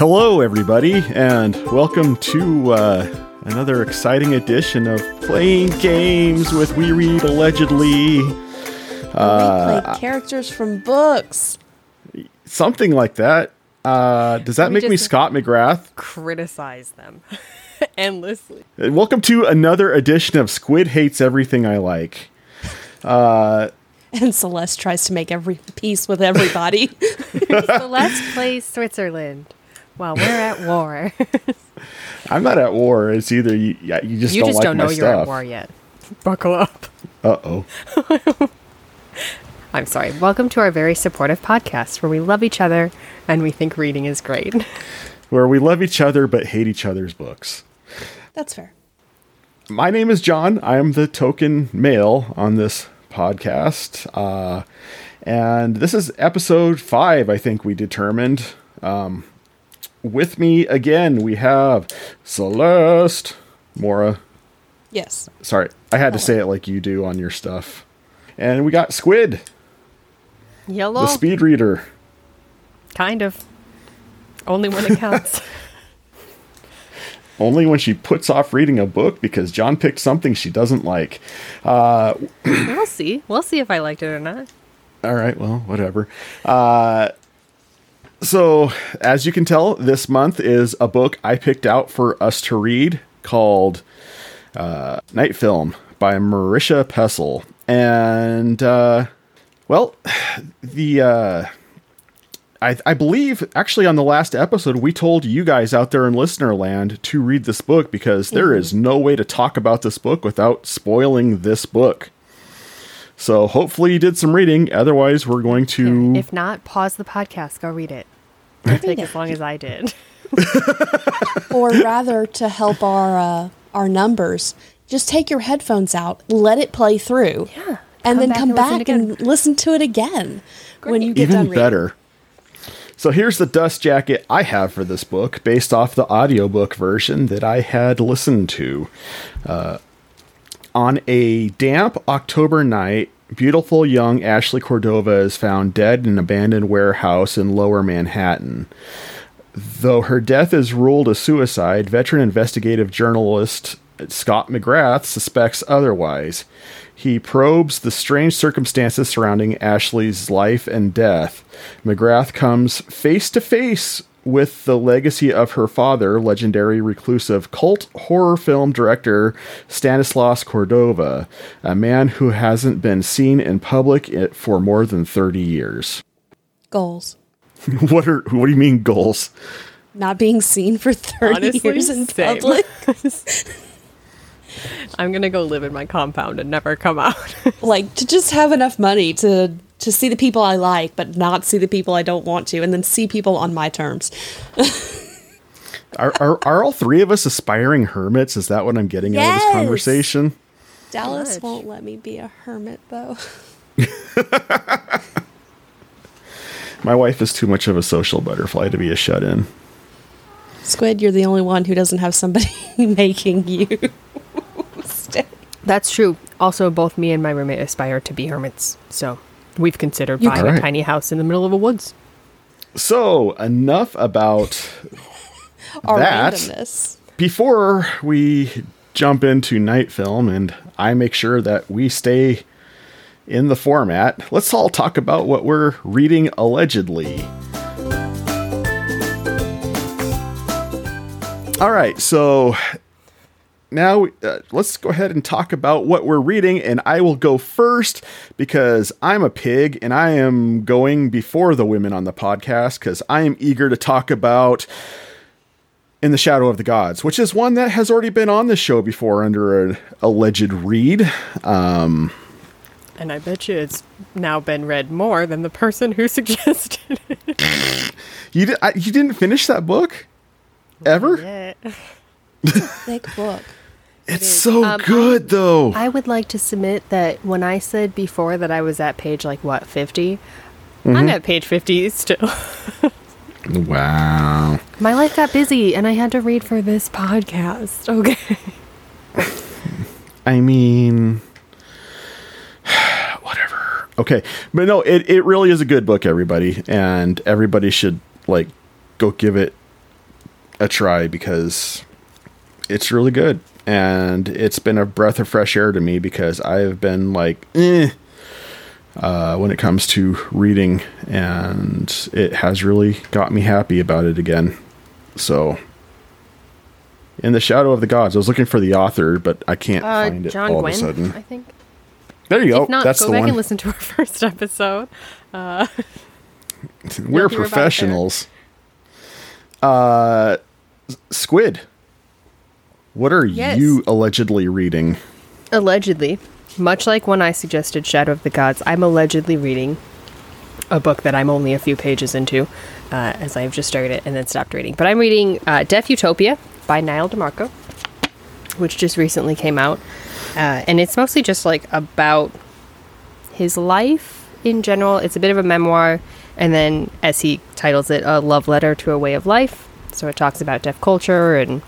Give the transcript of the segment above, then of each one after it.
Hello, everybody, and welcome to uh, another exciting edition of Playing Games with We Read Allegedly. Uh, we play characters from books. Something like that. Uh, does that make me Scott McGrath? Criticize them endlessly. Welcome to another edition of Squid Hates Everything I Like. Uh, and Celeste tries to make every peace with everybody. Celeste plays Switzerland while we're at war. I'm not at war. It's either you, you just you don't just like don't know my you're at war yet. Buckle up. Uh oh. I'm sorry. Welcome to our very supportive podcast where we love each other and we think reading is great. Where we love each other but hate each other's books. That's fair. My name is John. I am the token male on this podcast. Uh, and this is episode five, I think we determined. Um, with me again, we have Celeste, Mora. Yes. Sorry, I had to say it like you do on your stuff. And we got Squid, Yellow. the speed reader. Kind of. Only when it counts. Only when she puts off reading a book because John picked something she doesn't like. Uh, we'll see. We'll see if I liked it or not. All right, well, whatever. Uh, so, as you can tell, this month is a book I picked out for us to read called uh, Night Film by Marisha Pessl. And, uh, well, the. Uh, I, I, believe actually on the last episode we told you guys out there in listener land to read this book because mm-hmm. there is no way to talk about this book without spoiling this book. So hopefully you did some reading. Otherwise, we're going to. If not, pause the podcast. Go read it. It'll take as long as I did. or rather, to help our uh, our numbers, just take your headphones out, let it play through, yeah, and then come back and listen to it again Great. when you get Even done reading. better. So here's the dust jacket I have for this book based off the audiobook version that I had listened to. Uh, on a damp October night, beautiful young Ashley Cordova is found dead in an abandoned warehouse in lower Manhattan. Though her death is ruled a suicide, veteran investigative journalist Scott McGrath suspects otherwise. He probes the strange circumstances surrounding Ashley's life and death. McGrath comes face to face with the legacy of her father, legendary reclusive cult horror film director Stanislas Cordova, a man who hasn't been seen in public for more than 30 years. Goals. what are what do you mean goals? Not being seen for 30 Honestly, years in same. public. I'm gonna go live in my compound and never come out. like to just have enough money to to see the people I like, but not see the people I don't want to, and then see people on my terms. are, are are all three of us aspiring hermits? Is that what I'm getting yes! out of this conversation? Dallas won't let me be a hermit though. my wife is too much of a social butterfly to be a shut in. Squid, you're the only one who doesn't have somebody making you stay. That's true. Also, both me and my roommate aspire to be hermits, so we've considered buying right. a tiny house in the middle of the woods. So, enough about that. Randomness. Before we jump into night film and I make sure that we stay in the format, let's all talk about what we're reading allegedly. All right, so now uh, let's go ahead and talk about what we're reading, and I will go first because I'm a pig and I am going before the women on the podcast because I am eager to talk about In the Shadow of the Gods, which is one that has already been on the show before under an alleged read. Um, and I bet you it's now been read more than the person who suggested it. you, di- I, you didn't finish that book? Ever? thick book. It's so um, good, though. I would like to submit that when I said before that I was at page like what 50, mm-hmm. I'm at page 50 still. wow. My life got busy and I had to read for this podcast. Okay. I mean, whatever. Okay. But no, it, it really is a good book, everybody. And everybody should, like, go give it a try because it's really good. And it's been a breath of fresh air to me because I've been like, eh, uh, when it comes to reading, and it has really got me happy about it again. So, in the Shadow of the Gods, I was looking for the author, but I can't uh, find it John all Gwynne, of a sudden. I think. There you go. If not, That's go the back one. and listen to our first episode. Uh, We're professionals. Uh, Squid. What are yes. you allegedly reading? Allegedly, much like when I suggested Shadow of the Gods, I'm allegedly reading a book that I'm only a few pages into, uh, as I've just started it and then stopped reading. But I'm reading uh, Deaf Utopia by Nyle DiMarco, which just recently came out. Uh, and it's mostly just like about his life in general. It's a bit of a memoir, and then, as he titles it, a love letter to a way of life. So it talks about deaf culture and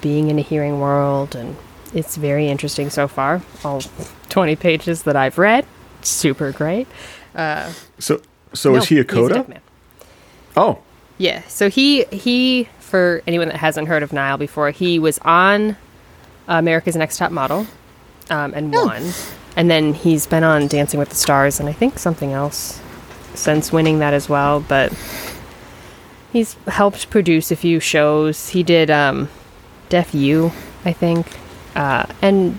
being in a hearing world, and it's very interesting so far. All 20 pages that I've read, super great. Uh, so, so no, is he a coda? A oh, yeah. So he he for anyone that hasn't heard of Nyle before, he was on America's Next Top Model um, and oh. won, and then he's been on Dancing with the Stars and I think something else since winning that as well. But he's helped produce a few shows. He did um, Deaf U, I think. Uh, and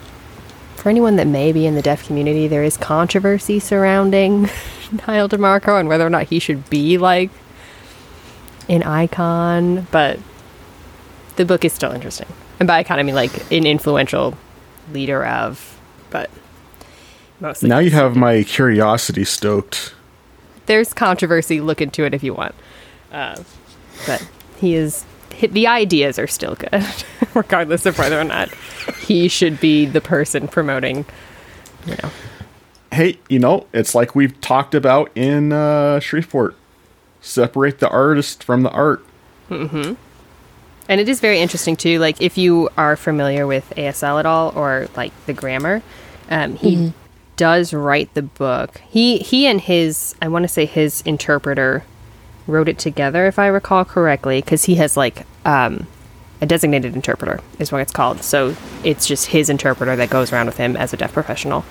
for anyone that may be in the deaf community, there is controversy surrounding Nyle DiMarco and whether or not he should be like an icon, but the book is still interesting. And by icon, I mean like an influential leader of, but mostly. Now you have my curiosity stoked. There's controversy. Look into it if you want. Uh, but he is the ideas are still good, regardless of whether or not he should be the person promoting. You know. Hey, you know, it's like we've talked about in uh, Shreveport. Separate the artist from the art. Mm-hmm. And it is very interesting too. Like if you are familiar with ASL at all, or like the grammar, um, he mm-hmm. does write the book. He he and his I want to say his interpreter wrote it together, if I recall correctly, because he has like um, a designated interpreter, is what it's called. So it's just his interpreter that goes around with him as a deaf professional.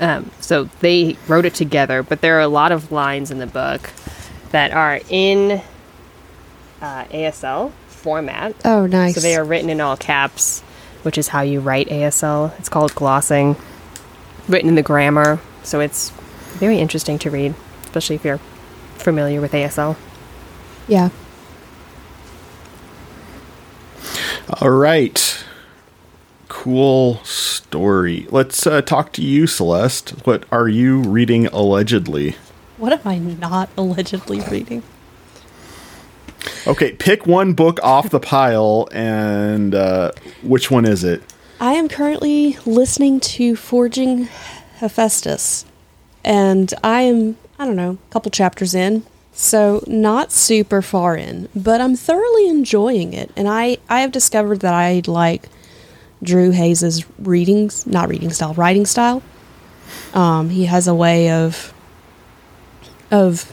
Um, so they wrote it together, but there are a lot of lines in the book that are in uh, ASL format. Oh, nice. So they are written in all caps, which is how you write ASL. It's called glossing, written in the grammar. So it's very interesting to read, especially if you're familiar with ASL. Yeah. All right. Cool story. Let's uh, talk to you, Celeste. What are you reading allegedly? What am I not allegedly reading? Okay, pick one book off the pile, and uh, which one is it? I am currently listening to Forging Hephaestus, and I am I don't know, a couple chapters in. So not super far in, but I'm thoroughly enjoying it. And I, I have discovered that I like Drew Hayes's readings, not reading style, writing style. Um, he has a way of of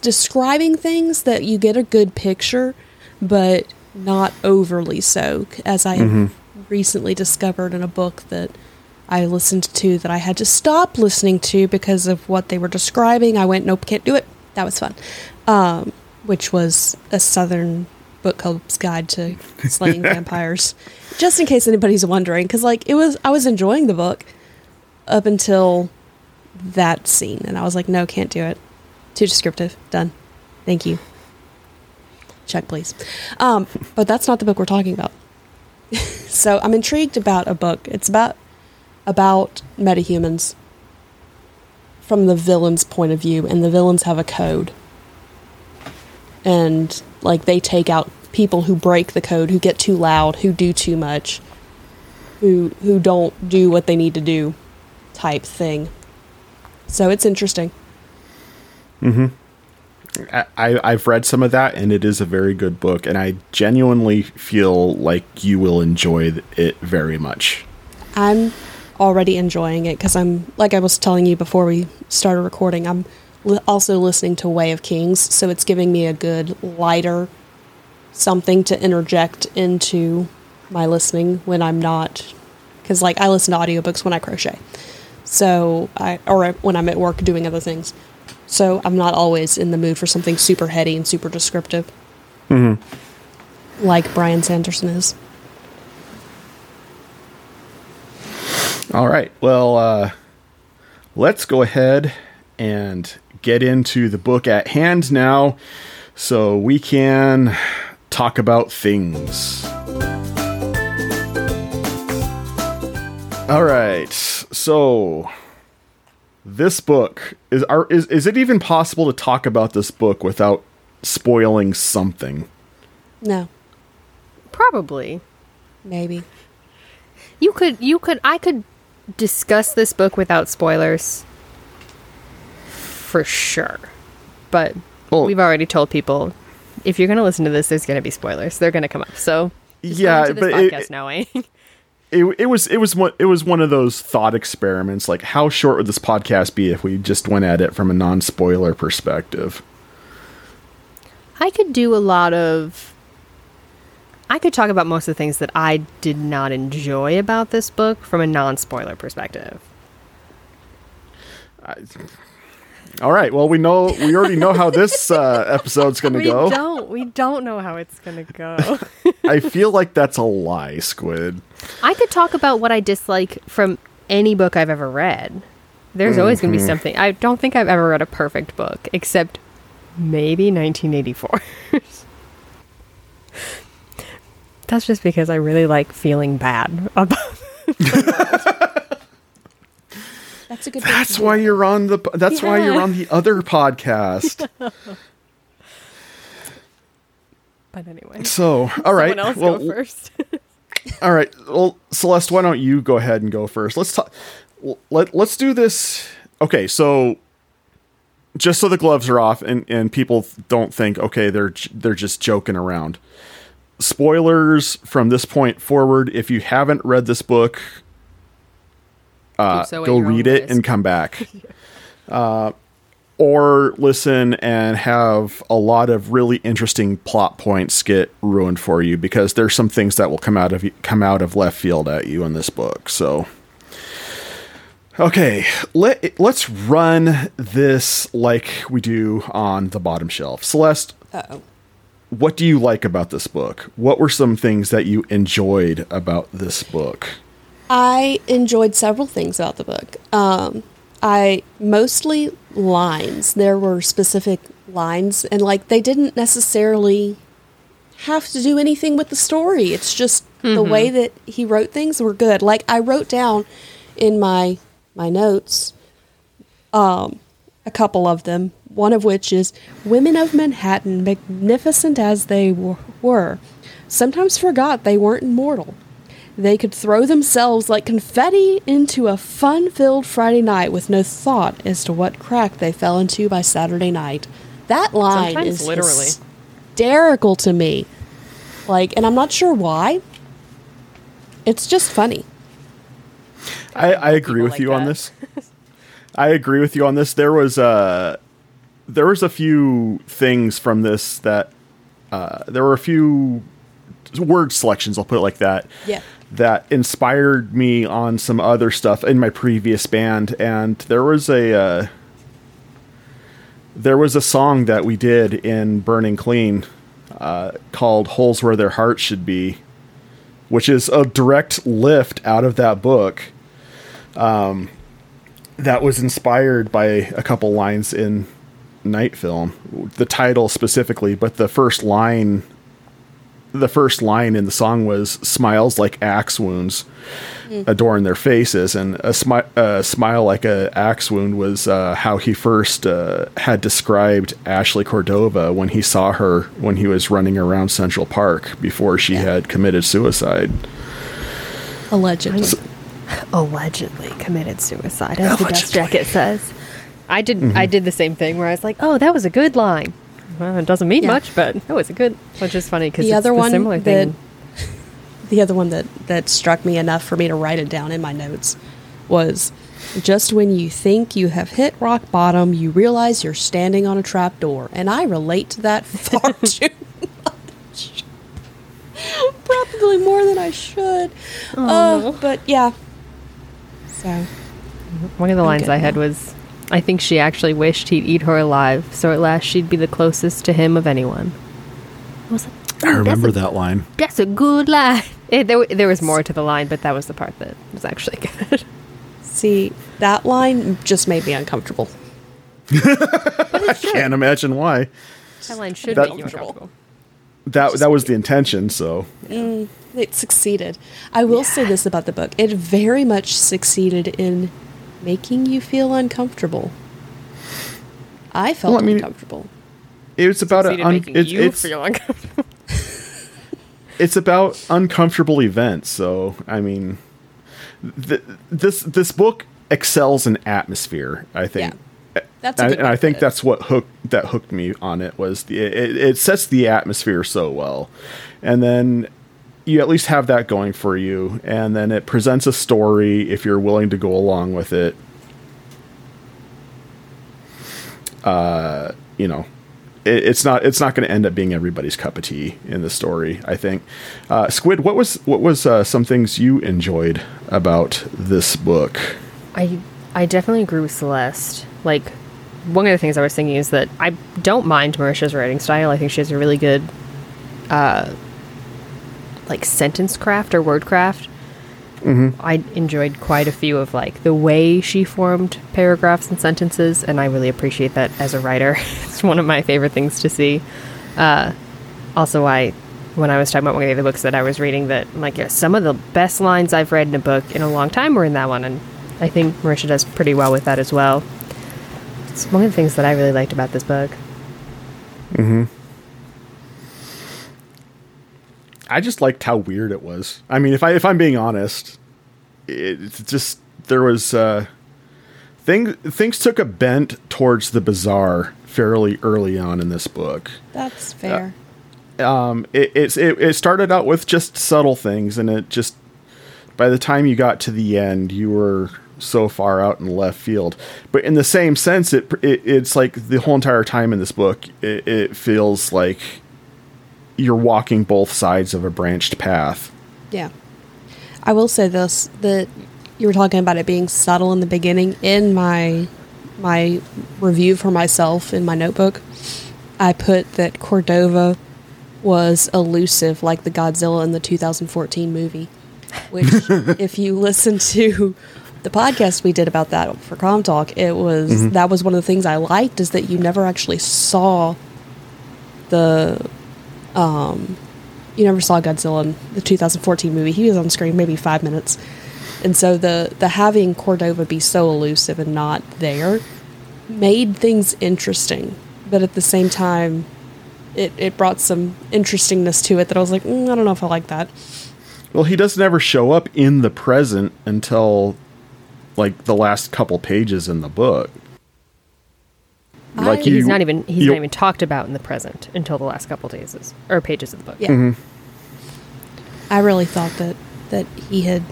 describing things that you get a good picture, but not overly so, as I mm-hmm. recently discovered in a book that I listened to that I had to stop listening to because of what they were describing. I went, nope, can't do it. That was fun. Um, which was a Southern Book Club's Guide to Slaying Vampires. Just in case anybody's wondering, because like it was, I was enjoying the book up until that scene, and I was like, no, can't do it. Too descriptive. Done. Thank you. Check, please. Um, but that's not the book we're talking about. so I'm intrigued about a book. It's about about metahumans from the villain's point of view, and the villains have a code. And, like, they take out people who break the code, who get too loud, who do too much, who, who don't do what they need to do, type thing. So it's interesting. hmm. I, I've read some of that, and it is a very good book, and I genuinely feel like you will enjoy it very much. I'm already enjoying it because I'm, like I was telling you before we started recording, I'm li- also listening to Way of Kings, so it's giving me a good, lighter something to interject into my listening when I'm not because like I listen to audiobooks when I crochet. So I or when I'm at work doing other things. So I'm not always in the mood for something super heady and super descriptive. Mm-hmm. Like Brian Sanderson is. All right. Well, uh, let's go ahead and get into the book at hand now so we can talk about things. All right. So this book is are is is it even possible to talk about this book without spoiling something? No, Probably. maybe. You could you could I could discuss this book without spoilers. For sure. But Well- we've already told people if you're going to listen to this there's going to be spoilers. They're going to come up. So just Yeah, but podcast it- knowing. it, it was it was one it was one of those thought experiments like how short would this podcast be if we just went at it from a non-spoiler perspective I could do a lot of. I could talk about most of the things that I did not enjoy about this book from a non spoiler perspective. all right well we know we already know how this uh, episode's gonna go. We don't. We don't know how it's going to go. i feel like that's a lie squid I could talk about what I dislike from any book I've ever read. There's always going to be something. I don't think I've ever read a perfect book, except maybe 1984. That's just because I really like feeling bad about. That's a good. that's to do. why you're on the that's why you're on the other podcast But anyway, so all right someone else well go first. All right. Well, Celeste, why don't you go ahead and go first? Let's talk. Let Let's do this. Okay, so just so the gloves are off and and people don't think okay they're they're just joking around. Spoilers from this point forward. If you haven't read this book, uh, so go read it risk. and come back. uh, or listen and have a lot of really interesting plot points get ruined for you because there's some things that will come out of come out of left field at you in this book. So Okay, let let's run this like we do on the bottom shelf. Celeste, Uh-oh. What do you like about this book? What were some things that you enjoyed about this book? I enjoyed several things about the book. Um, I mostly lines. There were specific lines, and like they didn't necessarily have to do anything with the story. It's just the way that he wrote things were good. Like I wrote down in my my notes um, a couple of them. One of which is women of Manhattan, magnificent as they w- were, sometimes forgot they weren't immortal. They could throw themselves like confetti into a fun filled Friday night with no thought as to what crack they fell into by Saturday night. That line Sometimes is literally. hysterical to me. Like, and I'm not sure why. It's just funny. I, I agree with like you on this. I agree with you on this. There was uh there was a few things from this that uh, there were a few word selections. I'll put it like that. Yeah. That inspired me on some other stuff in my previous band, and there was a uh, there was a song that we did in Burning Clean uh, called "Holes Where Their Hearts Should Be," which is a direct lift out of that book Um, that was inspired by a couple lines in Night Film. The title specifically, but the first line the first line in the song was smiles like axe wounds adorn their faces and a, smi- a smile like a axe wound was uh, how he first uh, had described ashley cordova when he saw her when he was running around central park before she had committed suicide Allegedly. allegedly committed suicide, as the dust jacket says. I did. Mm-hmm. I did the same thing where I was like, "Oh, that was a good line." Well, it doesn't mean Yeah. much, but that was a good. Which is funny because the it's other the one similar that thing. the other one that that struck me enough for me to write it down in my notes was just when you think you have hit rock bottom you realize you're standing on a trap door and i relate to that far too much probably more than I should. Oh, but yeah. So One of the lines I had was, "I think she actually wished he'd eat her alive, so at last she'd be the closest to him of anyone." I was like, I remember a, that line. That's a good line. It, there, there was more to the line, but that was the part that was actually good. see, that line just made me uncomfortable. I can't imagine why. that line should That- make you uncomfortable. That that was the intention. So mm, It succeeded. I will say this about the book. It very much succeeded in making you feel uncomfortable. I felt Well, I mean, uncomfortable. it's about Succeeded un- making it's, you it's, feel uncomfortable. it's about uncomfortable events. So I mean, th- this this book excels in atmosphere. I think. That's and, and I think that's what hooked that hooked me on it was the it, it sets the atmosphere so well, and then you at least have that going for you, and then it presents a story if you're willing to go along with it. Uh, you know, it, it's not it's not going to end up being everybody's cup of tea in the story. I think. Uh, Squid, what was what was uh, some things you enjoyed about this book? I I definitely agree with Celeste. Like one of the things I was thinking is that I don't mind Marisha's writing style. I think she has a really good uh like sentence craft or word craft. I enjoyed quite a few of like the way she formed paragraphs and sentences, and I really appreciate that as a writer. it's one of my favorite things to see. Uh, also, I when I was talking about one of the other books that I was reading, that like yeah, some of the best lines I've read in a book in a long time were in that one, and I think Marisha does pretty well with that as well. It's one of the things that I really liked about this book. I just liked how weird it was. I mean, if I if I'm being honest, it, it's just there was uh, thing things took a bent towards the bizarre fairly early on in this book. That's fair. Um, it, it's it, it started out with just subtle things, and it just by the time you got to the end, you were so far out in left field. But in the same sense, it, it it's like the whole entire time in this book, it, it feels like you're walking both sides of a branched path. Yeah. I will say this that you were talking about it being subtle in the beginning. In my my review for myself in my notebook, I put that Cordova was elusive like the Godzilla in the 2014 movie. Which if you listen to the podcast we did about that for Com Talk, it was mm-hmm. that was one of the things I liked is that you never actually saw the you never saw Godzilla in the 2014 movie. He was on screen maybe five minutes, and so the the having Cordova be so elusive and not there made things interesting, but at the same time, it it brought some interestingness to it that I was like, mm, I don't know if I like that. Well, he doesn't ever show up in the present until like the last couple pages in the book. Like I- you- He's not even he's you- not even talked about in the present until the last couple days or pages of the book. Yeah, I really thought that that he had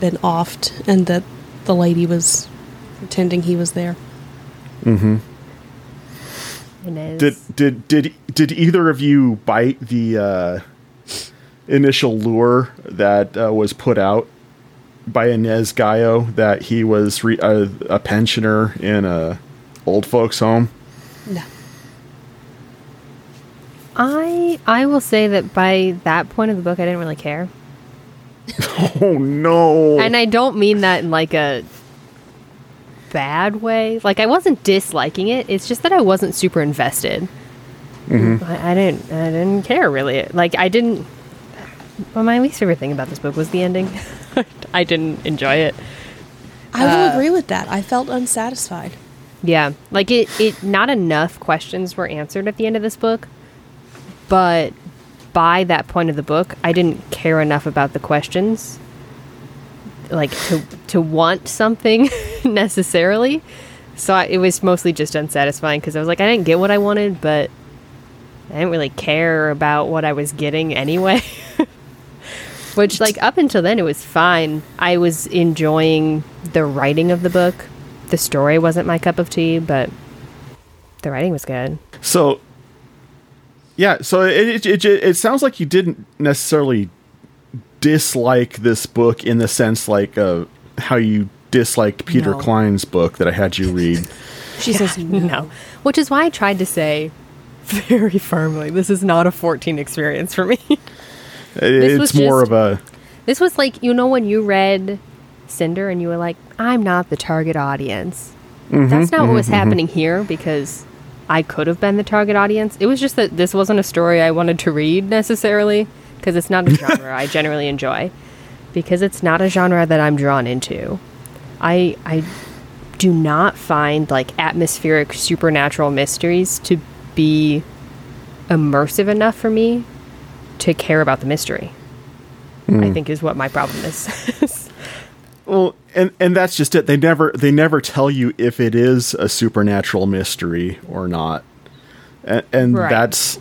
been offed and that the lady was pretending he was there. Hmm. Inez. Did did did did either of you bite the uh, initial lure that uh, was put out by Inez Gallo that he was re- a, a pensioner in a old folks home? No. I I will say that by that point of the book, I didn't really care, Oh no! and I don't mean that in like a bad way. Like I wasn't disliking it. It's just that I wasn't super invested. Mm-hmm. I, I didn't I didn't care really. Like I didn't. Well, my least favorite thing about this book was the ending. I didn't enjoy it. I will uh, agree with that. I felt unsatisfied. Yeah, like it, it not enough questions were answered at the end of this book, but by that point of the book, I didn't care enough about the questions like to to want something necessarily. So I, it was mostly just unsatisfying because I was like I didn't get what I wanted, but I didn't really care about what I was getting anyway. Which like up until then it was fine. I was enjoying the writing of the book. The story wasn't my cup of tea, but the writing was good. So, yeah, so it, it, it, it sounds like you didn't necessarily dislike this book in the sense like uh, how you disliked Peter No. Clines' book that I had you read. She says no. Which is why I tried to say very firmly, this is not a 14 experience for me. it's was more of a this was like, you know, when you read Cinder and you were like, I'm not the target audience. Mm-hmm, That's not what was mm-hmm, mm-hmm. happening here because I could have been the target audience. It was just that this wasn't a story I wanted to read necessarily because it's not a genre I generally enjoy because it's not a genre that I'm drawn into. I I do not find like atmospheric supernatural mysteries to be immersive enough for me to care about the mystery. I mm. think is what my problem is. well, and and that's just it. They never they never tell you if it is a supernatural mystery or not, and, and Right. that's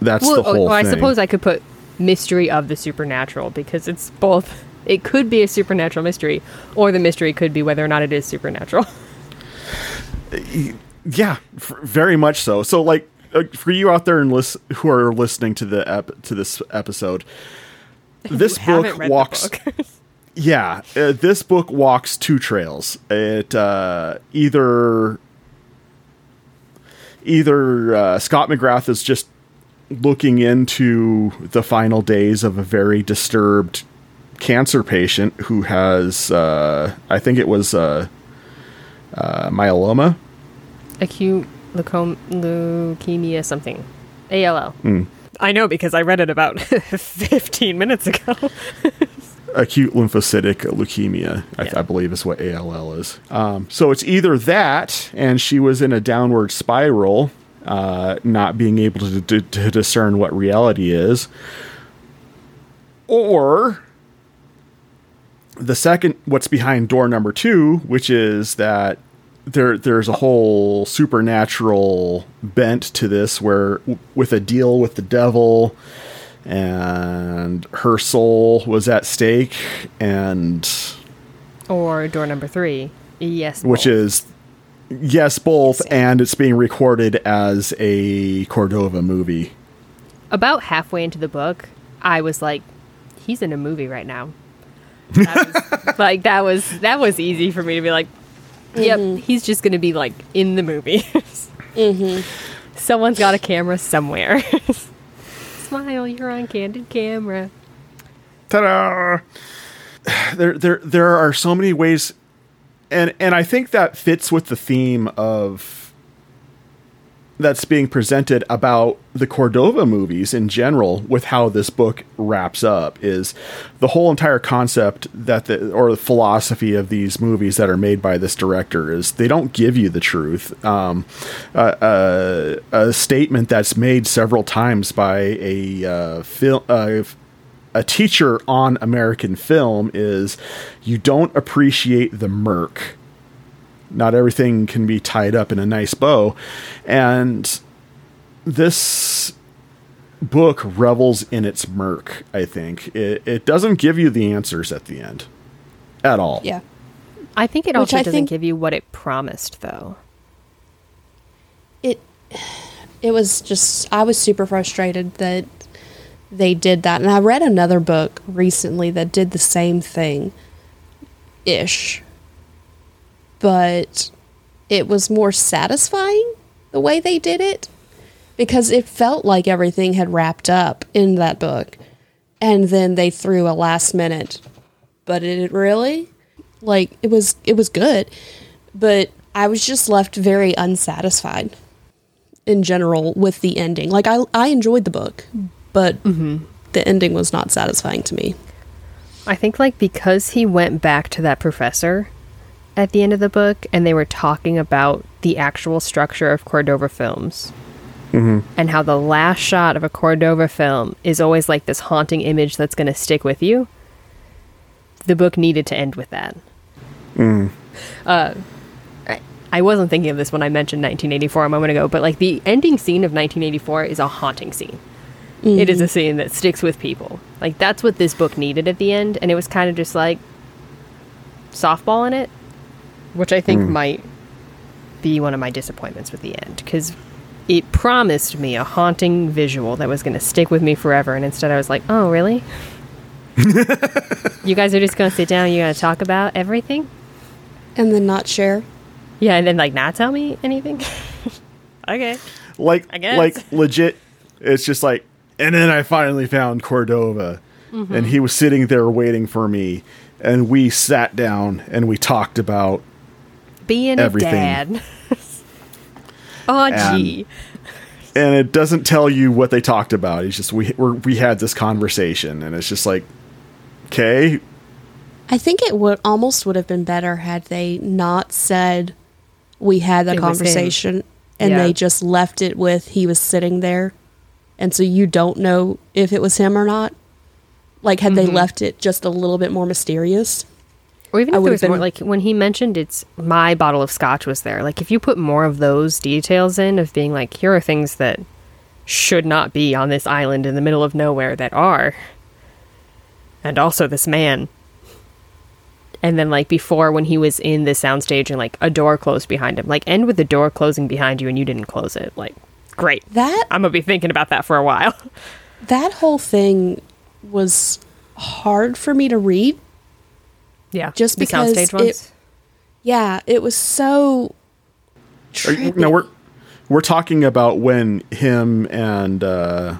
that's well, the whole oh, I thing. suppose I could put mystery of the supernatural because it's both. It could be a supernatural mystery, or the mystery could be whether or not it is supernatural. Yeah, f- very much so. So, like uh, for you out there and lis- who are listening to the ep- to this episode, this book walks. book. Yeah, uh, this book walks two trails. It uh, either either uh, Scott McGrath is just looking into the final days of a very disturbed cancer patient who has, uh, I think it was uh, uh, myeloma. Acute leucom- leukemia, something. ALL. Hmm. I know because I read it about 15 minutes ago. acute lymphocytic leukemia, I, Yeah. I believe is what ALL is. Um, so it's either that, and she was in a downward spiral, uh, not being able to, to, to discern what reality is, or the second, what's behind door number two, which is that there there's a whole supernatural bent to this, where w- with a deal with the devil and her soul was at stake and or door number three. Yes. which both. is yes both and it's being recorded as a cordova movie about halfway into the book, I was like, he's in a movie right now. That was, like that was that was easy for me to be like, yep, mm-hmm. he's just gonna be like in the movie. Mm-hmm. Someone's got a camera somewhere. Smile, you're on candid camera. ta-da there there there are so many ways and and I think that fits with the theme of that's being presented about the Cordova movies in general with how this book wraps up is the whole entire concept that the or the philosophy of these movies that are made by this director is they don't give you the truth. Um, uh, uh, a statement that's made several times by a uh, film. Uh, a teacher on American film is you don't appreciate the murk not everything can be tied up in a nice bow. And this book revels in its murk, I think. It, it doesn't give you the answers at the end at all. Yeah. I think it Which also I doesn't think- give you what it promised, though. It it was just I was super frustrated that they did that. And I read another book recently that did the same thing ish. But it was more satisfying the way they did it because it felt like everything had wrapped up in that book. And then they threw a last minute, but it really? Like it was it was good, but I was just left very unsatisfied in general with the ending. Like I I enjoyed the book, but mm-hmm. the ending was not satisfying to me. I think like because he went back to that professor at the end of the book and they were talking about the actual structure of Cordova films mm-hmm. and how the last shot of a Cordova film is always like this haunting image that's going to stick with you. The book needed to end with that. Mm. Uh, I, I wasn't thinking of this when I mentioned 1984 a moment ago, but like the ending scene of 1984 is a haunting scene. It is a mm-hmm. scene that sticks with people. Like that's what this book needed at the end, and it was kind of just like softball in it, which I think might be one of my disappointments with the end because it promised me a haunting visual that was going to stick with me forever, and instead I was like, oh really? you guys are just gonna sit down. You're gonna talk about everything. And then not share. Yeah, and then like not tell me anything. okay. Like I guess. like legit it's just like and then I finally found Cordova Mm-hmm. and he was sitting there waiting for me and we sat down and we talked about Being Everything. a dad. oh And- gee. and it doesn't tell you what they talked about. It's just we we're, we had this conversation and it's just like okay, I think it would almost would have been better had they not said we had the It conversation and Yeah. they just left it with he was sitting there. And so you don't know if it was him or not. Like had they mm-hmm. left it just a little bit more mysterious. Or even if there would've was more, like when he mentioned it's my bottle of scotch was there. Like if you put more of those details in of being like, here are things that should not be on this island in the middle of nowhere that are, and also this man. And then like before when he was in the soundstage and like a door closed behind him, like end with the door closing behind you and you didn't close it. Like great. That I'm gonna be thinking about that for a while. that whole thing was hard for me to read. Yeah, Just the because soundstage it- Yeah, it was so Are you- trippy. no we're we're talking about when him and uh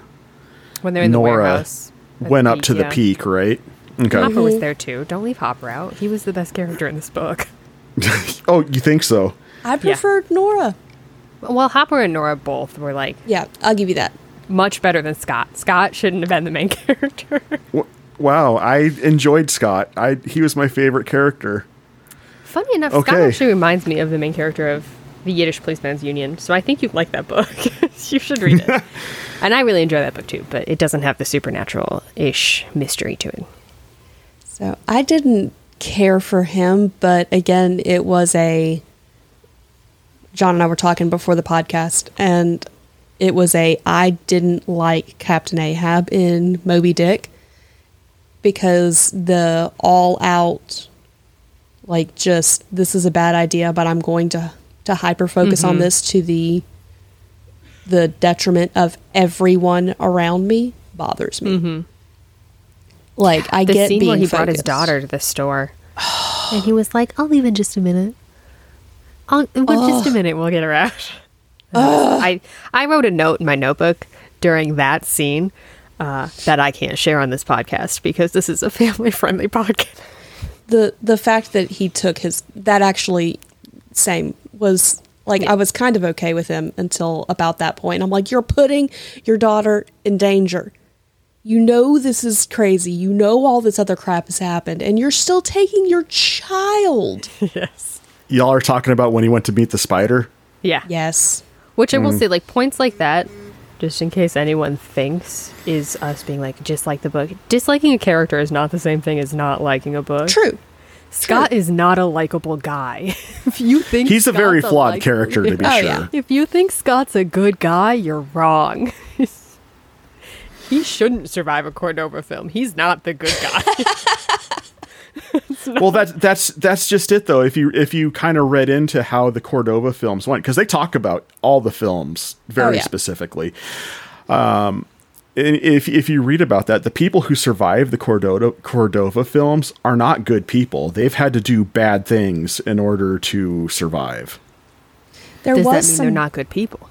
when they're in Nora the warehouse. went the up to the yeah. peak, right? Okay. Hopper was there too. Don't leave Hopper out. He was the best character in this book. Oh, you think so? I preferred Nora. Well, Hopper and Nora both were like Yeah, I'll give you that. much better than Scott. Scott shouldn't have been the main character. W- Wow, I enjoyed Scott. I he was my favorite character. Funny enough, Scott actually reminds me of the main character of the Yiddish Policemen's Union. So I think you'd like that book. you should read it. and I really enjoy that book too, but it doesn't have the supernatural ish mystery to it. So I didn't care for him, but again, it was a. John and I were talking before the podcast, and it was a I didn't like Captain Ahab in Moby Dick because the all out, like just this is a bad idea, but I'm going to to hyper focus on mm-hmm. this to the the detriment of everyone around me bothers me. Mm-hmm. Like I The get scene being where he brought his daughter to the store. and he was like, I'll leave in just a minute. I'll, in just a minute, we'll get her out. I, I wrote a note in my notebook during that scene uh, that I can't share on this podcast because this is a family friendly podcast. the the fact that he took his that actually same was like I was kind of okay with him until about that point. I'm like, you're putting your daughter in danger. You know this is crazy. You know all this other crap has happened, and you're still taking your child. yes. Y'all are talking about when he went to meet the spider. Yeah. yes. Which I will say, like, points like that, just in case anyone thinks, is us being like, just like the book. Disliking a character is not the same thing as not liking a book. True. Scott is not a likable guy. if you think He's a very Scott's flawed likable- character, to be Oh, sure. yeah. If you think Scott's a good guy, you're wrong. he shouldn't survive a Cordova film. He's not the good guy. Well, that's that's that's just it though. If you if you kind of read into how the Cordova films went, because they talk about all the films very Oh, yeah. specifically. Um, and if if you read about that, the people who survive the Cordova Cordova films are not good people. They've had to do bad things in order to survive. There Does that mean some they're not good people?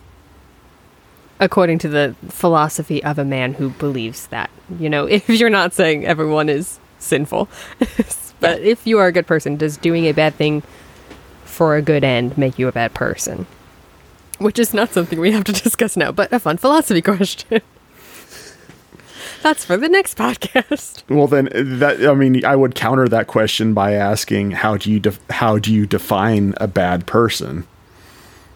According to the philosophy of a man who believes that. You know, if you're not saying everyone is sinful, but if you are a good person, does doing a bad thing for a good end make you a bad person? Which is not something we have to discuss now, but a fun philosophy question. That's for the next podcast. Well, then uh, that I mean, I would counter that question by asking how do you def- how do you define a bad person?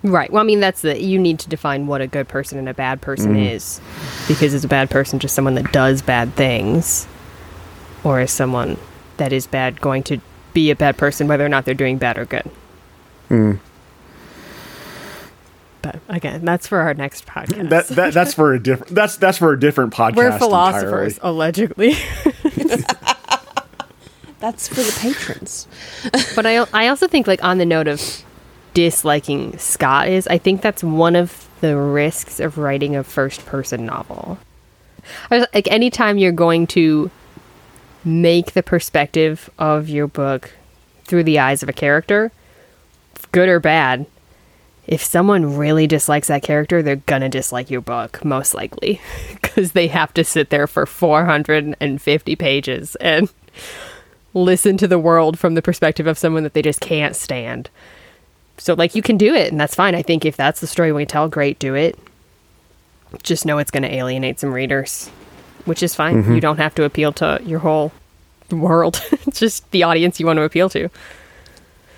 Right. Well, I mean, that's the you need to define what a good person and a bad person mm. is, because is a bad person just someone that does bad things, or is someone that is bad going to be a bad person whether or not they're doing bad or good? Hmm. But again, that's for our next podcast. That, that that's for a different that's that's for a different podcast. We're entirely. philosophers, allegedly. that's for the patrons. but I, I also think like on the note of disliking Scott is I think that's one of the risks of writing a first person novel. I was- Like anytime you're going to make the perspective of your book through the eyes of a character, good or bad. If someone really dislikes that character, they're gonna dislike your book, most likely, because they have to sit there for 450 pages and listen to the world from the perspective of someone that they just can't stand. So, like, you can do it, and that's fine. I think if that's the story we tell, great, do it. Just know it's to alienate some readers, which is fine. Mm-hmm. You don't have to appeal to your whole world, it's just the audience you want to appeal to.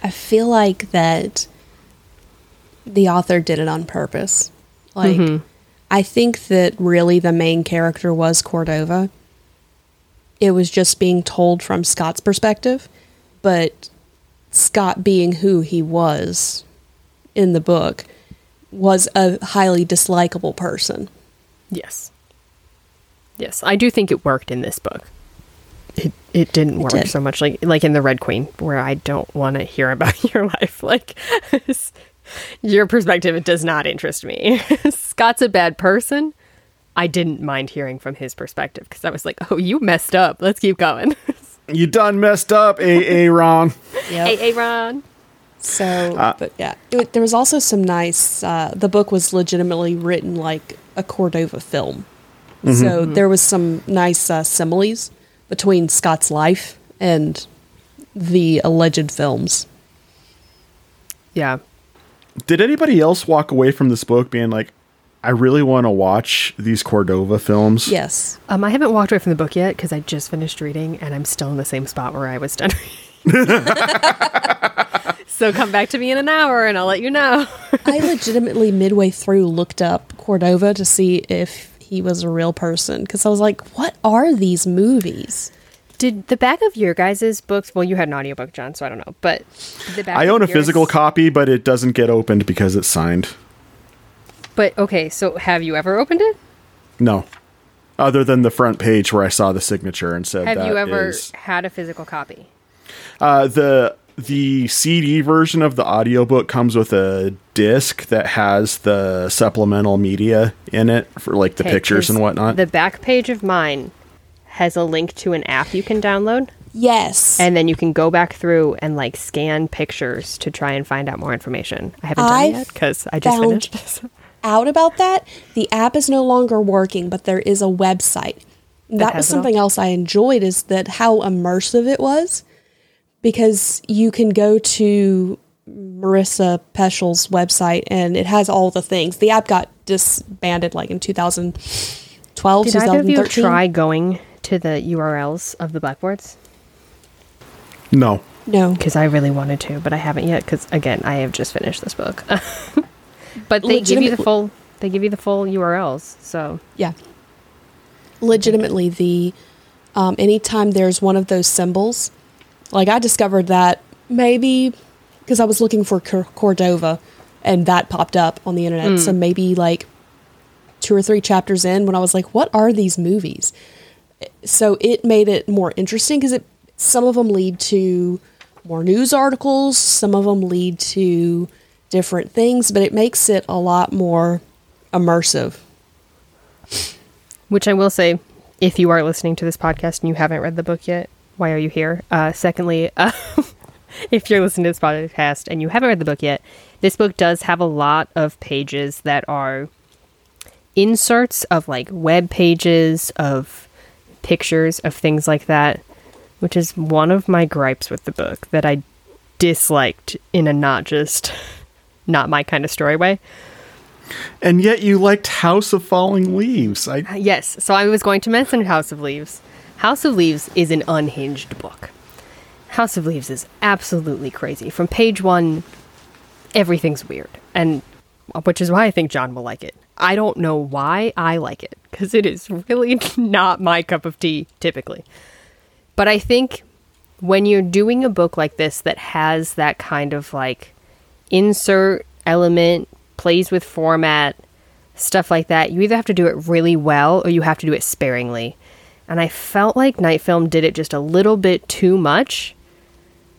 I feel like that the author did it on purpose. Like, mm-hmm. I think that really the main character was Cordova. It was just being told from Scott's perspective, but Scott, being who he was in the book, was a highly dislikable person. Yes. Yes, I do think it worked in this book. It it didn't work did. so much like like in the Red Queen, where I don't want to hear about your life. Like your perspective, it does not interest me. Scott's a bad person. I didn't mind hearing from his perspective because I was like, "Oh, you messed up. Let's keep going." You done messed up, A. A. Ron. Yep. hey, Ron. So, but yeah, it, there was also some nice. Uh, the book was legitimately written like a Cordova film, so there was some nice uh, similes between Scott's life and the alleged films. Yeah, Did anybody else walk away from this book being like, I really want to watch these Cordova films? Yes, um, I haven't walked away from the book yet because I just finished reading and I'm still in the same spot where I was done. reading. so come back to me in an hour and I'll let you know. I legitimately midway through looked up Cordova to see if he was a real person because I was like, what are these movies? Did the back of your guys' books? Well, you had an audiobook, John, so I don't know. But the back I of own a yours- physical copy, but it doesn't get opened because it's signed. But okay, so have you ever opened it? No. Other than the front page where I saw the signature and said Have that you ever is- had a physical copy? Uh, the the CD version of the audiobook comes with a disc that has the supplemental media in it for like the Okay, pictures 'cause and whatnot. The back page of mine has a link to an app you can download, Yes, and then you can go back through and like scan pictures to try and find out more information. I haven't done I it yet because I just found- finished. out about that. The app is no longer working, but there is a website. That, has was something else I enjoyed is that how immersive it was because you can go to Marissa Pessl's website and it has all the things. The app got disbanded like in 2012, Did either of you try going to the URLs of the blackboards? no. No. because I really wanted to, but I haven't yet. Because again, I have just finished this book. but they give you the full. They give you the full URLs. So Yeah. Legitimately, the um, anytime there's one of those symbols, like I discovered that maybe because I was looking for Cor- Cordova, and that popped up on the internet. Hmm. So maybe like two or three chapters in, when I was like, "What are these movies?" So it made it more interesting because it some of them lead to more news articles, some of them lead to different things, but it makes it a lot more immersive. Which I will say, if you are listening to this podcast and you haven't read the book yet, why are you here? Uh, secondly, uh, if you're listening to this podcast and you haven't read the book yet, this book does have a lot of pages that are inserts of like web pages, of pictures, of things like that, which is one of my gripes with the book that I disliked in a not just not my kind of story way. And yet you liked House of Falling Leaves. I Yes, so I was going to mention House of Leaves. House of Leaves is an unhinged book. House of Leaves is absolutely crazy. From page one, everything's weird, and uh, which is why I think John will like it. I don't know why I like it because it is really not my cup of tea typically. But I think when you're doing a book like this that has that kind of like insert element, plays with format, stuff like that, you either have to do it really well or you have to do it sparingly. And I felt like Night Film did it just a little bit too much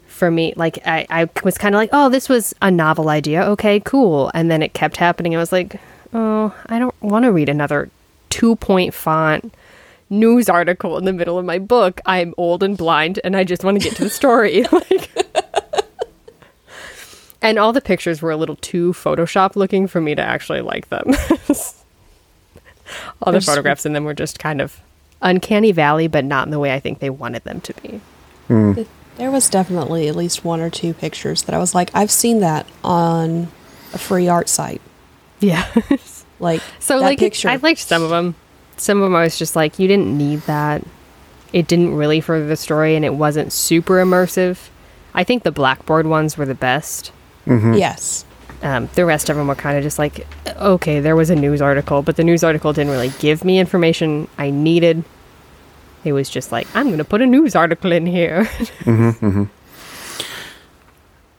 for me. Like, I, I was kind of like, oh, this was a novel idea. Okay, cool. And then it kept happening. I was like, oh, I don't want to read another two point font, news article in the middle of my book. I'm old and blind, and I just want to get to the story. like, and all the pictures were a little too Photoshop looking for me to actually like them. all the There's- photographs in them were just kind of uncanny valley, but not in the way I think they wanted them to be. Hmm. There was definitely at least one or two pictures that I was like, I've seen that on a free art site. Yeah. Like So that like picture. I liked some of them. Some of them I was just like, you didn't need that. It didn't really further the story, and it wasn't super immersive. I think the blackboard ones were the best. Mm-hmm. yes. Um, the rest of them were kind of just like, okay, there was a news article, but the news article didn't really give me information I needed. It was just like, I'm going to put a news article in here.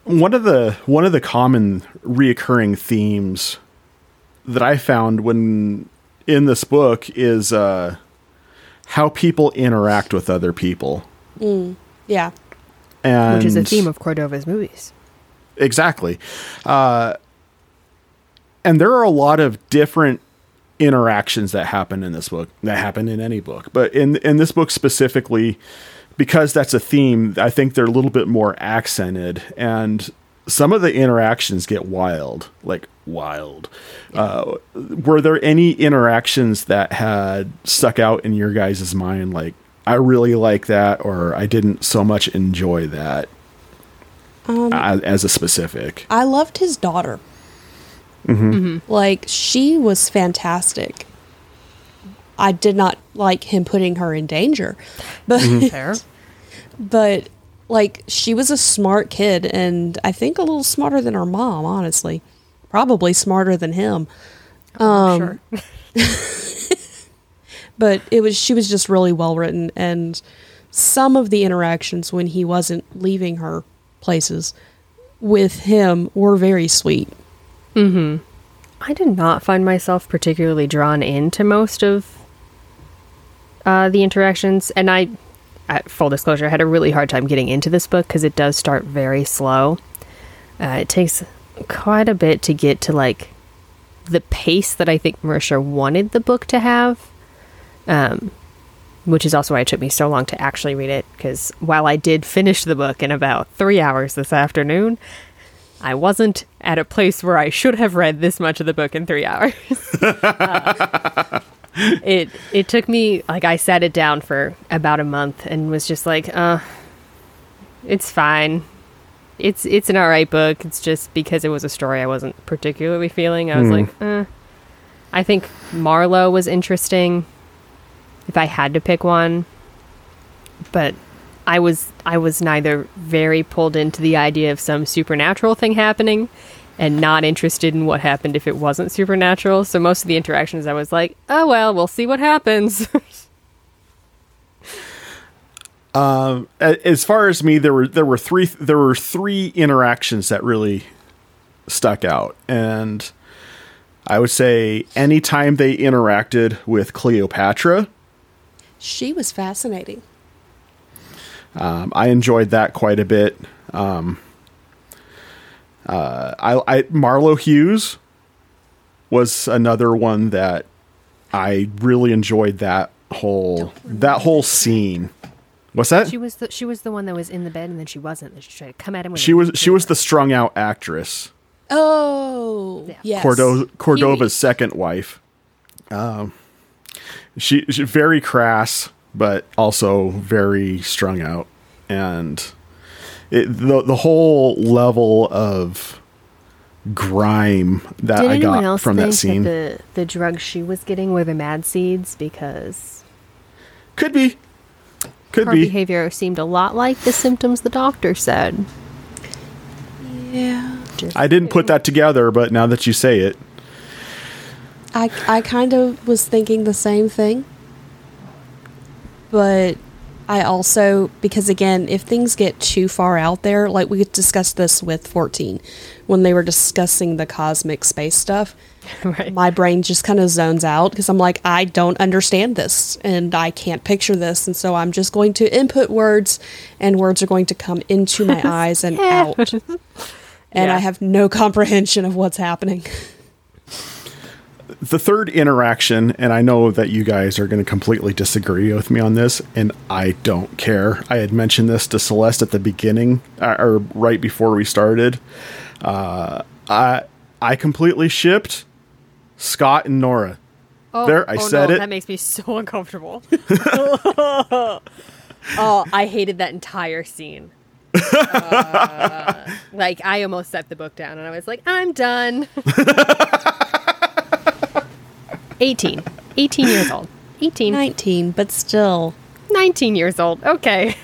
one of the one of the common reoccurring themes that I found when in this book is uh, how people interact with other people, Yeah. and which is a theme of Cordova's movies. Exactly. Uh, and there are a lot of different interactions that happen in this book that happen in any book, but in in this book specifically, because that's a theme, I think they're a little bit more accented, and some of the interactions get wild, like wild. Uh, were there any interactions that had stuck out in your guys' mind, like? I really like that, or I didn't so much enjoy that Um, as, as a specific. I loved his daughter. Mm-hmm. Mm-hmm. Like she was fantastic. I did not like him putting her in danger, but mm-hmm. Fair. but like she was a smart kid, and I think a little smarter than her mom. Honestly, probably smarter than him. Oh, um, sure. But it was she was just really well written, and some of the interactions when he wasn't leaving her places with him were very sweet. I did not find myself particularly drawn into most of uh, the interactions, and I, at full disclosure, I had a really hard time getting into this book because it does start very slow. Uh, it takes quite a bit to get to like the pace that I think Marisha wanted the book to have, um, which is also why it took me so long to actually read it. Because while I did finish the book in about three hours this afternoon, I wasn't at a place where I should have read this much of the book in three hours. Uh, it it took me like I sat it down for about a month and was just like, uh, it's fine. It's it's an alright book. It's just because it was a story I wasn't particularly feeling. I was like, eh. I think Marlowe was interesting. If I had to pick one, but I was I was neither very pulled into the idea of some supernatural thing happening and not interested in what happened if it wasn't supernatural. So most of the interactions I was like, "Oh well, we'll see what happens." Um, a- as far as me, there were there were three there were three interactions that really stuck out, and I would say anytime they interacted with Cleopatra, She was fascinating. um, I enjoyed that quite a bit. Um, uh, I, I Marlowe Hughes was another one that I really enjoyed that whole that whole scene. What's that? she was the she was the one that was in the bed and then she wasn't. And she tried to come at him with She was she was the strung out actress. Oh, Yeah. yes. Cordo- Cordova's Huey. second wife. Um, she, she very crass, but also very strung out, and it, the the whole level of grime that Did I got else from think that scene the the drugs she was getting were the mad seeds because could be, could be. her be. behavior seemed a lot like the symptoms the doctor said. Yeah. I didn't put that together, but now that you say it, I, I kind of was thinking the same thing. But I also, because again, if things get too far out there, like we discussed this with 14, when they were discussing the cosmic space stuff, right. my brain just kind of zones out because I'm like, I don't understand this and I can't picture this. And so I'm just going to input words and words are going to come into my eyes and out. And Yeah. I have no comprehension of what's happening. The third interaction, and I know that you guys are going to completely disagree with me on this, and I don't care. I had mentioned this to Celeste at the beginning, uh, or right before we started. Uh, I I completely shipped Scott and Nora. Oh, There, I oh said no, it. That makes me so uncomfortable. oh, I hated that entire scene. Uh, like I almost set the book down and I was like, I'm done. 18. 18 years old. 18. 19, but still. 19 years old. Okay.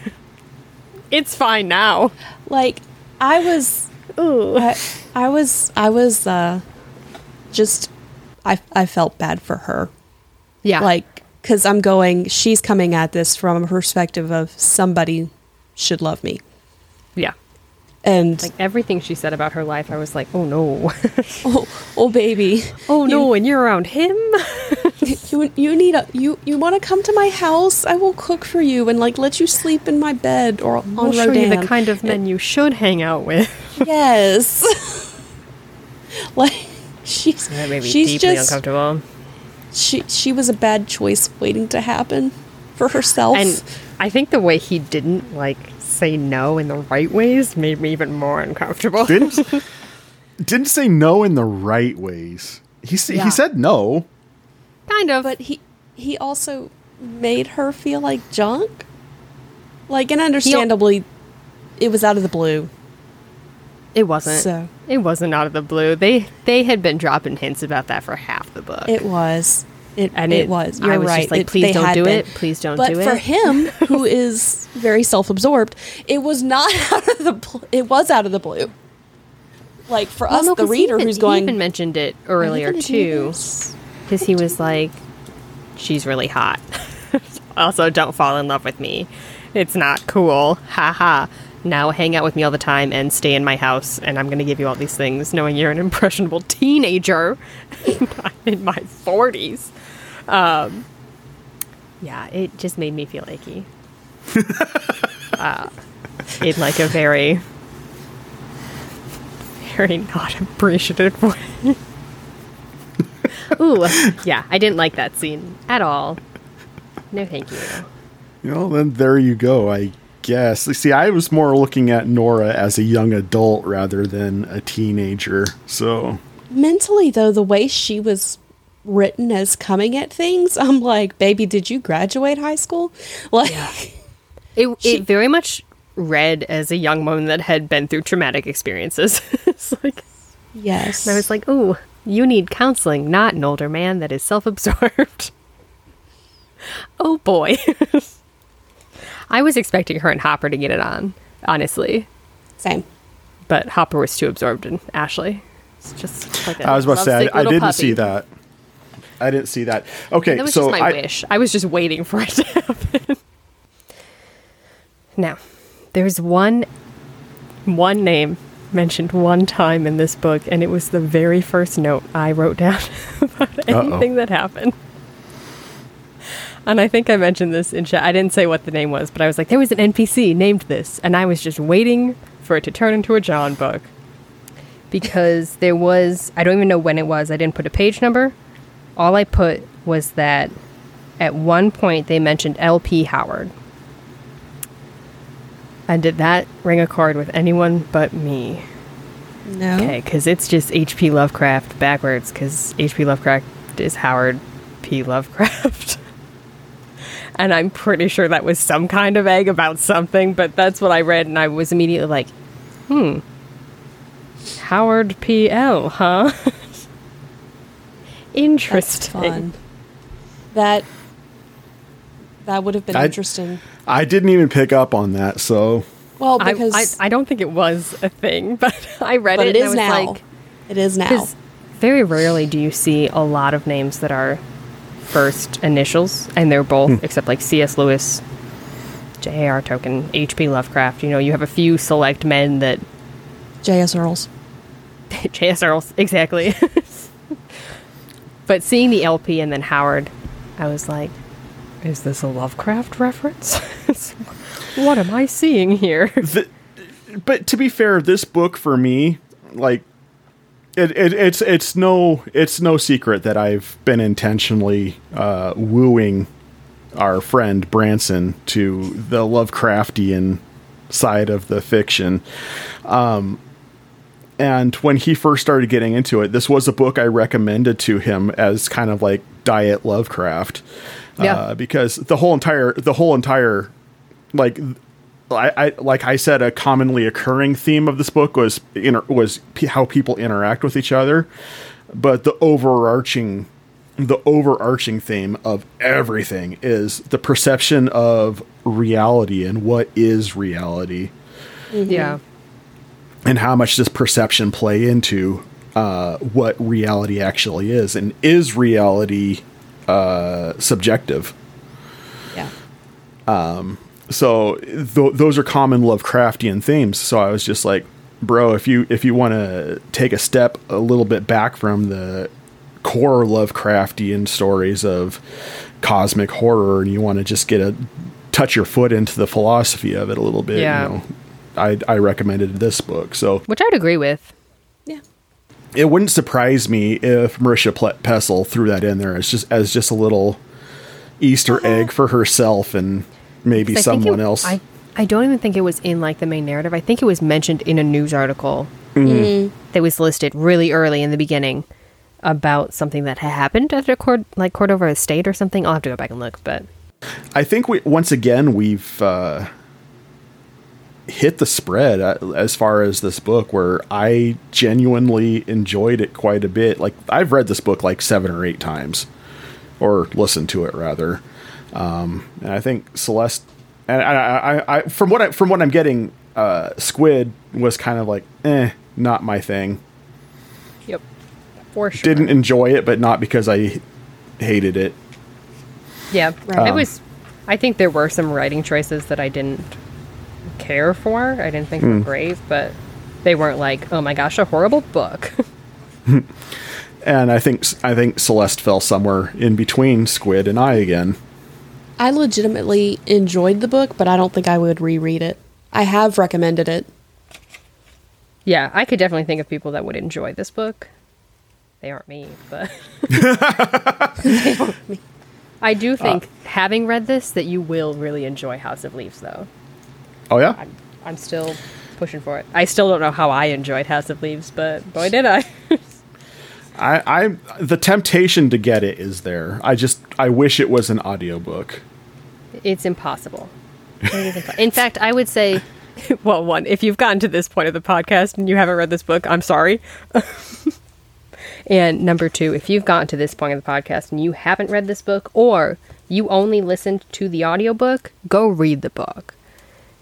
It's fine now. Like, I was. Ooh. I, I was. I was, uh. Just. I, I felt bad for her. Yeah. Like, because I'm going, she's coming at this from a perspective of somebody should love me. Yeah. And, Like everything she said about her life, I was like, oh no. oh, oh, baby. oh no, and you're around him? you you need a you you want to come to my house i will cook for you and like let you sleep in my bed or on I'll show Rodan. you the kind of men you should hang out with. yes like she's That made me she's deeply just uncomfortable. she she was a bad choice waiting to happen for herself And I think the way he didn't like say no in the right ways made me even more uncomfortable. Didn't didn't say no in the right ways. He s- Yeah. he said no. kind of. but he he also made her feel like junk like and understandably it was out of the blue it wasn't. So- It wasn't out of the blue. They they had been dropping hints about that for half the book. It was. It, And it, it- was. You're was just right. like, It- please don't do been. it. Please don't but do it. But for him, who is very self-absorbed, it was not out of the. Bl- it was out of the blue. Like for Well, us, no, the reader even- who's he going. even mentioned it earlier too, because he was like, "She's really hot." also, don't fall in love with me. It's not cool. Ha ha. Now hang out with me all the time and stay in my house, and I'm gonna give you all these things, knowing you're an impressionable teenager I'm in my forties. Um, yeah, it just made me feel icky. uh, in like a very, very not appreciative way. Ooh, yeah, I didn't like that scene at all. No, thank you. Well, then there you go. I guess. See, I was more looking at Nora as a young adult rather than a teenager. So Mentally, though, the way she was written as coming at things, I'm like, baby, did you graduate high school? Like, It She- it very much read as a young woman that had been through traumatic experiences. it's like yes. and I was like, "Ooh, you need counseling, not an older man that is self-absorbed." oh boy. I was expecting her and Hopper to get it on, honestly, same. but Hopper was too absorbed in Ashley. It's just like a I was about to say I, I didn't puppy. see that. I didn't see that. Okay, That was so just my I, wish. I was just waiting for it to happen. now, there's one one name mentioned one time in this book, and it was the very first note I wrote down about anything that happened. And I think I mentioned this in chat. I didn't say what the name was, but I was like, there was an NPC named this, and I was just waiting for it to turn into a John book. Because there was, I don't even know when it was, I didn't put a page number. All I put was that at one point they mentioned LP Howard. And did that ring a chord with anyone but me? No. Okay, because it's just H.P. Lovecraft backwards, because H.P. Lovecraft is Howard P. Lovecraft. and I'm pretty sure that was some kind of egg about something, but that's what I read, and I was immediately like, hmm. Howard P. L., huh? That's Interesting. fun. That that would have been I- interesting. I didn't even pick up on that. So Well, I, because I, I don't think it was a thing, but I read but it, it and is I was now. like, it is now. Very rarely do you see a lot of names that are first initials, and they're both, hmm. except like C.S. Lewis, J.A.R. Tolkien, H.P. Lovecraft. You know, you have a few select men that J.S. Earls. J.S. Earls, exactly. but seeing the LP and then Howard, I was like, is this a Lovecraft reference? what am I seeing here? the, but to be fair, this book for me, like it, it, it's it's no it's no secret that I've been intentionally uh, wooing our friend Branson to the Lovecraftian side of the fiction. Um, and when he first started getting into it, this was a book I recommended to him as kind of like diet Lovecraft. Yeah. Uh, because the whole entire the whole entire like I, I like I said a commonly occurring theme of this book was inter- was p- how people interact with each other, but the overarching the overarching theme of everything is the perception of reality and what is reality Yeah. And how much does perception play into uh, what reality actually is and is reality uh, subjective Yeah. Um. so th- those are common Lovecraftian themes. So I was just like, bro, if you if you want to take a step a little bit back from the core Lovecraftian stories of cosmic horror, and you want to just get a touch your foot into the philosophy of it a little bit, Yeah. you know, I I recommended this book. So Which I'd agree with. Yeah. it wouldn't surprise me if Marisha Ple- Pessl threw that in there as just as just a little Easter egg for herself and maybe someone it- else. I, I don't even think it was in like the main narrative. I think it was mentioned in a news article that was listed really early in the beginning about something that had happened at a Cord- like Cordova Estate or something. I'll have to go back and look, but I think we once again we've uh, hit the spread uh, as far as this book, where I genuinely enjoyed it quite a bit. Like I've read this book like seven or eight times, or listened to it rather. Um, and I think Celeste, and I, I, I, from what I, from what I'm getting, uh, Squid was kind of like, eh, not my thing. yep, for sure. Didn't enjoy it, but not because I hated it. Yeah, Right. it Um, was. I think there were some writing choices that I didn't care for. I didn't think Hmm. were great, but they weren't like, oh my gosh, a horrible book. And I think I think Celeste fell somewhere in between Squid and I again. I legitimately enjoyed the book, but I don't think I would reread it. I have recommended it. yeah, I could definitely think of people that would enjoy this book. They aren't me, but I do think having read this that you will really enjoy House of Leaves, though. Oh yeah, I'm I'm still pushing for it. I still don't know how I enjoyed House of Leaves, but boy did I. I, I the temptation to get it is there. I just I wish it was an audiobook. It's impossible. It is impo- In fact, I would say, well, one, if you've gotten to this point of the podcast and you haven't read this book, I'm sorry. and number two, if you've gotten to this point of the podcast and you haven't read this book or you only listened to the audiobook, go read the book.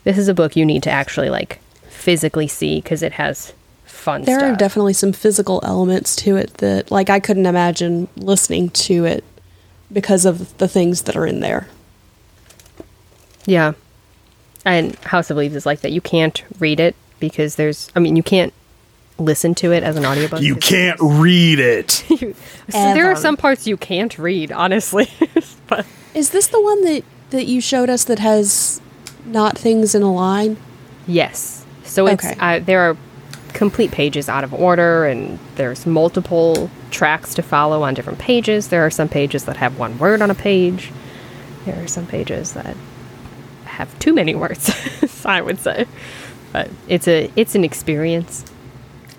This is a book you need to actually like physically see because it has fun stuff. There stuff. are definitely some physical elements to it that, like, I couldn't imagine listening to it because of the things that are in there. Yeah. And House of Leaves is like that. You can't read it because there's, I mean, you can't listen to it as an audiobook. You can't read it. So there are some parts you can't read, honestly. but Is this the one that, that you showed us that has not things in a line? yes. So it's, Okay. uh, there are complete pages out of order and there's multiple tracks to follow on different pages. There are some pages that have one word on a page. There are some pages that have too many words, I would say. But it's a it's an experience.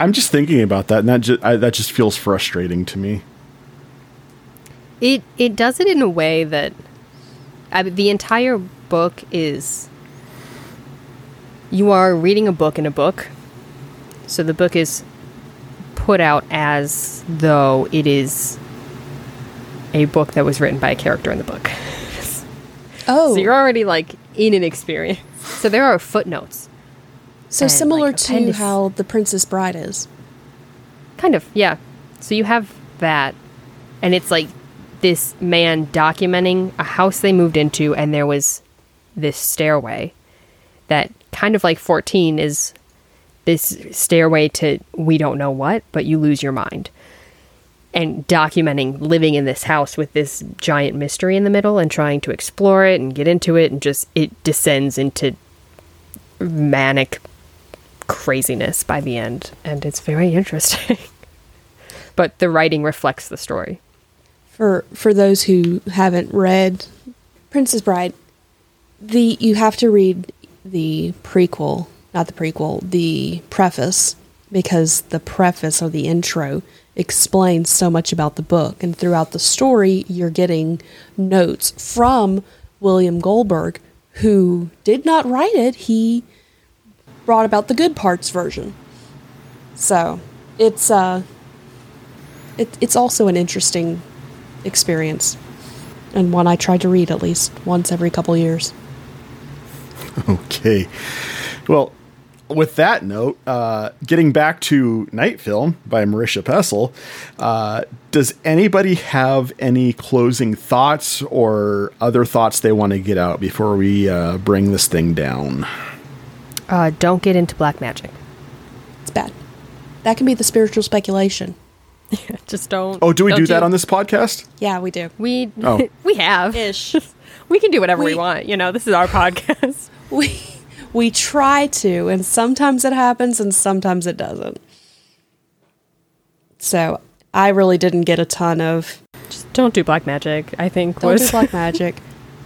I'm just thinking about that, and that just I, that just feels frustrating to me. It it does it in a way that I, the entire book is you are reading a book in a book. So the book is put out as though it is a book that was written by a character in the book. Oh, So you're already like in an experience. So there are footnotes. so and, similar like, to how The Princess Bride is. Kind of, yeah. So you have that, and it's like this man documenting a house they moved into, and there was this stairway that kind of like 14 is this stairway to we don't know what, but you lose your mind. And documenting living in this house with this giant mystery in the middle and trying to explore it and get into it, and just it descends into manic craziness by the end. And it's very interesting. but the writing reflects the story. For for those who haven't read Princess Bride, the you have to read the prequel, not the prequel, the preface because the preface or the intro explains so much about the book and throughout the story you're getting notes from William Goldberg who did not write it. He brought about the good parts version. So, it's uh it, it's also an interesting experience and one I try to read at least once every couple years. Okay. Well, with that note, uh, getting back to Night Film by Marisha Pessl, uh, does anybody have any closing thoughts or other thoughts they want to get out before we uh, bring this thing down? Uh, don't get into black magic. It's bad. That can be the spiritual speculation. Just don't. Oh, do we don't do that on this podcast? Yeah, we do. We Oh. we have. Ish. We can do whatever we, We- want. You know, this is our podcast. We we try to, and sometimes it happens and sometimes it doesn't. So I really didn't get a ton of Just don't do black magic. I think don't was do black magic.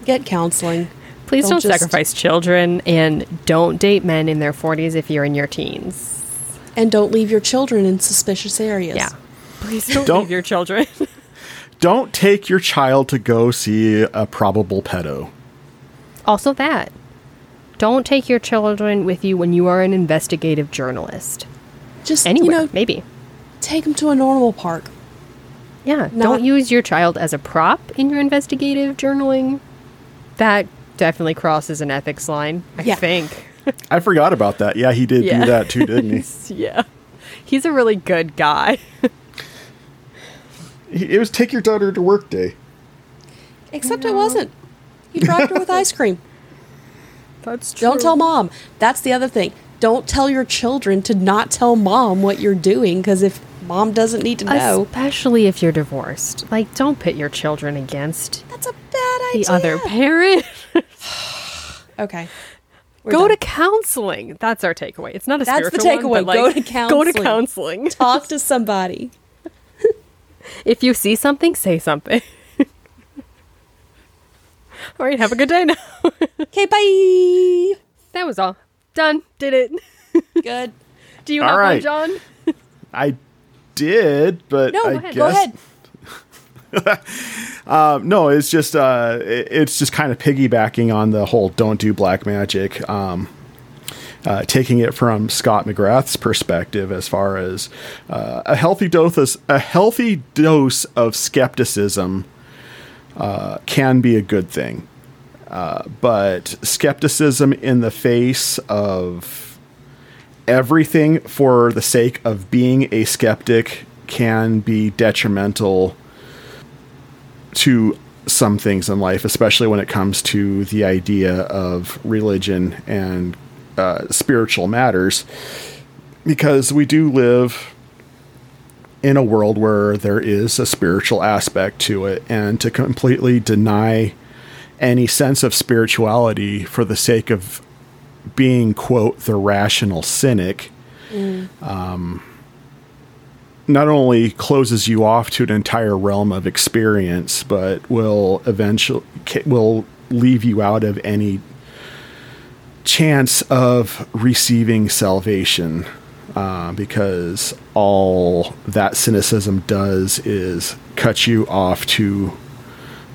Get counseling. please don't don't, just- sacrifice children and don't date men in their 40s if you're in your teens. And don't leave your children in suspicious areas. Yeah. Please don't, Don't- leave your children. Don't take your child to go see a probable pedo. also that. Don't take your children with you when you are an investigative journalist. Just Anywhere, you know, maybe. take them to a normal park. Yeah, Not- don't use your child as a prop in your investigative journaling. That definitely crosses an ethics line, I Yeah. think. I forgot about that. Yeah, he did Yeah. do that too, didn't he? yeah. He's a really good guy. It was take your daughter to work day. Except it wasn't. He dropped her with ice cream. That's Don't tell mom. That's the other thing. Don't tell your children to not tell mom what you're doing because if mom doesn't need to know, Especially if you're divorced. Like, don't pit your children against that's a bad idea. the other parent. Okay. We're Go done. to counseling. That's our takeaway. It's not a That's the spiritual one, takeaway. but, Go to counseling. Go to counseling. talk to somebody. If you see something, say something. All right, have a good day now. Okay, bye. that was all. Done. Did it. Good. Do you All have right. one, John? I did, but No, I go ahead. guess Go ahead. Um, no, it's just uh, it- it's just kind of piggybacking on the whole "don't do black magic." Um, uh, taking it from Scott McGrath's perspective, as far as uh, a healthy dose, a healthy dose of skepticism uh, can be a good thing, uh, but skepticism in the face of everything for the sake of being a skeptic can be detrimental to some things in life, especially when it comes to the idea of religion and uh, spiritual matters, because we do live in a world where there is a spiritual aspect to it, and to completely deny any sense of spirituality for the sake of being, quote, the rational cynic um, not only closes you off to an entire realm of experience, but will eventually will leave you out of any chance of receiving salvation. Uh, because all that cynicism does is cut you off to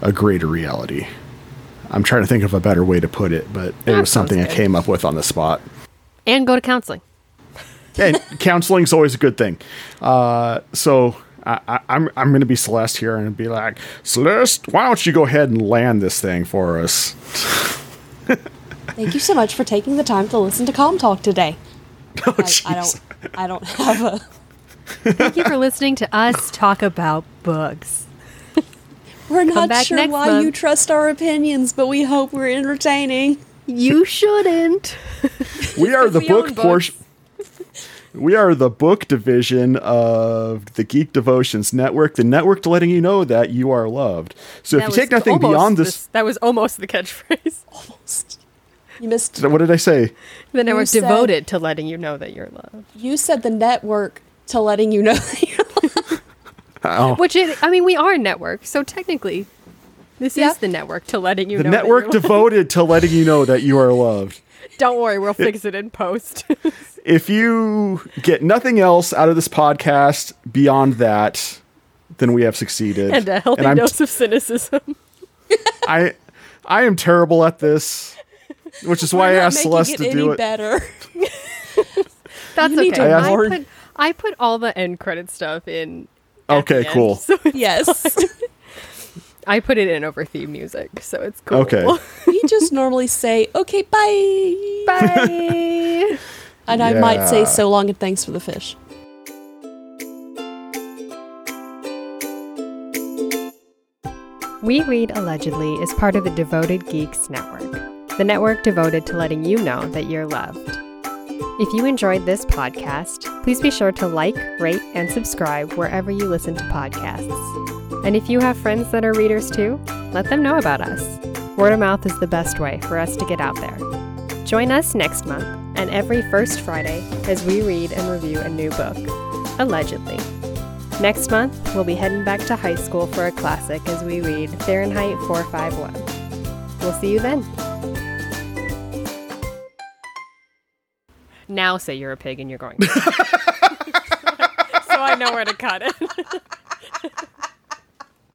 a greater reality. I'm trying to think of a better way to put it, but it That was something I came up with on the spot And go to counseling. and counseling's always a good thing. Uh, so I, I, I'm I'm going to be Celeste here and be like, Celeste, why don't you go ahead and land this thing for us? Thank you so much for taking the time to listen to Calm Talk today. Oh, I, I don't. I don't have a. Thank you for listening to us talk about books. We're not sure why month. you trust our opinions, but we hope we're entertaining. You shouldn't. we are the we book portion. We are the book division of the Geek Devotions Network, the network to letting you know that you are loved. So if you take nothing beyond the- this, that was almost the catchphrase. Almost. You missed. what did I say? The network said- devoted to letting you know that you're loved. You said the network to letting you know that you're. Oh, Which it, I mean, we are a network, so technically, this Yeah. is the network to letting you the know. that network you're- devoted to letting you know that you are loved. Don't worry, we'll fix it in post. If you get nothing else out of this podcast beyond that, then we have succeeded. and a healthy I'm dose of cynicism. I I am terrible at this, which is why I asked Celeste it to any do it. better. That's You need okay. to I put, I put all the end credit stuff in. Okay, the end, cool. So yes. I put it in over theme music, so it's cool. Okay. we just normally say, okay, bye. Bye. And I might say so long and thanks for the fish. We Read Allegedly is part of the Devoted Geeks Network, the network devoted to letting you know that you're loved. If you enjoyed this podcast, please be sure to like, rate, and subscribe wherever you listen to podcasts. And if you have friends that are readers too, let them know about us. Word of mouth is the best way for us to get out there. Join us next month and every first Friday as we read and review a new book, allegedly. Next month, we'll be heading back to high school for a classic as we read Fahrenheit 451. We'll see you then. Now say you're a pig and you're going. so I know where to cut it.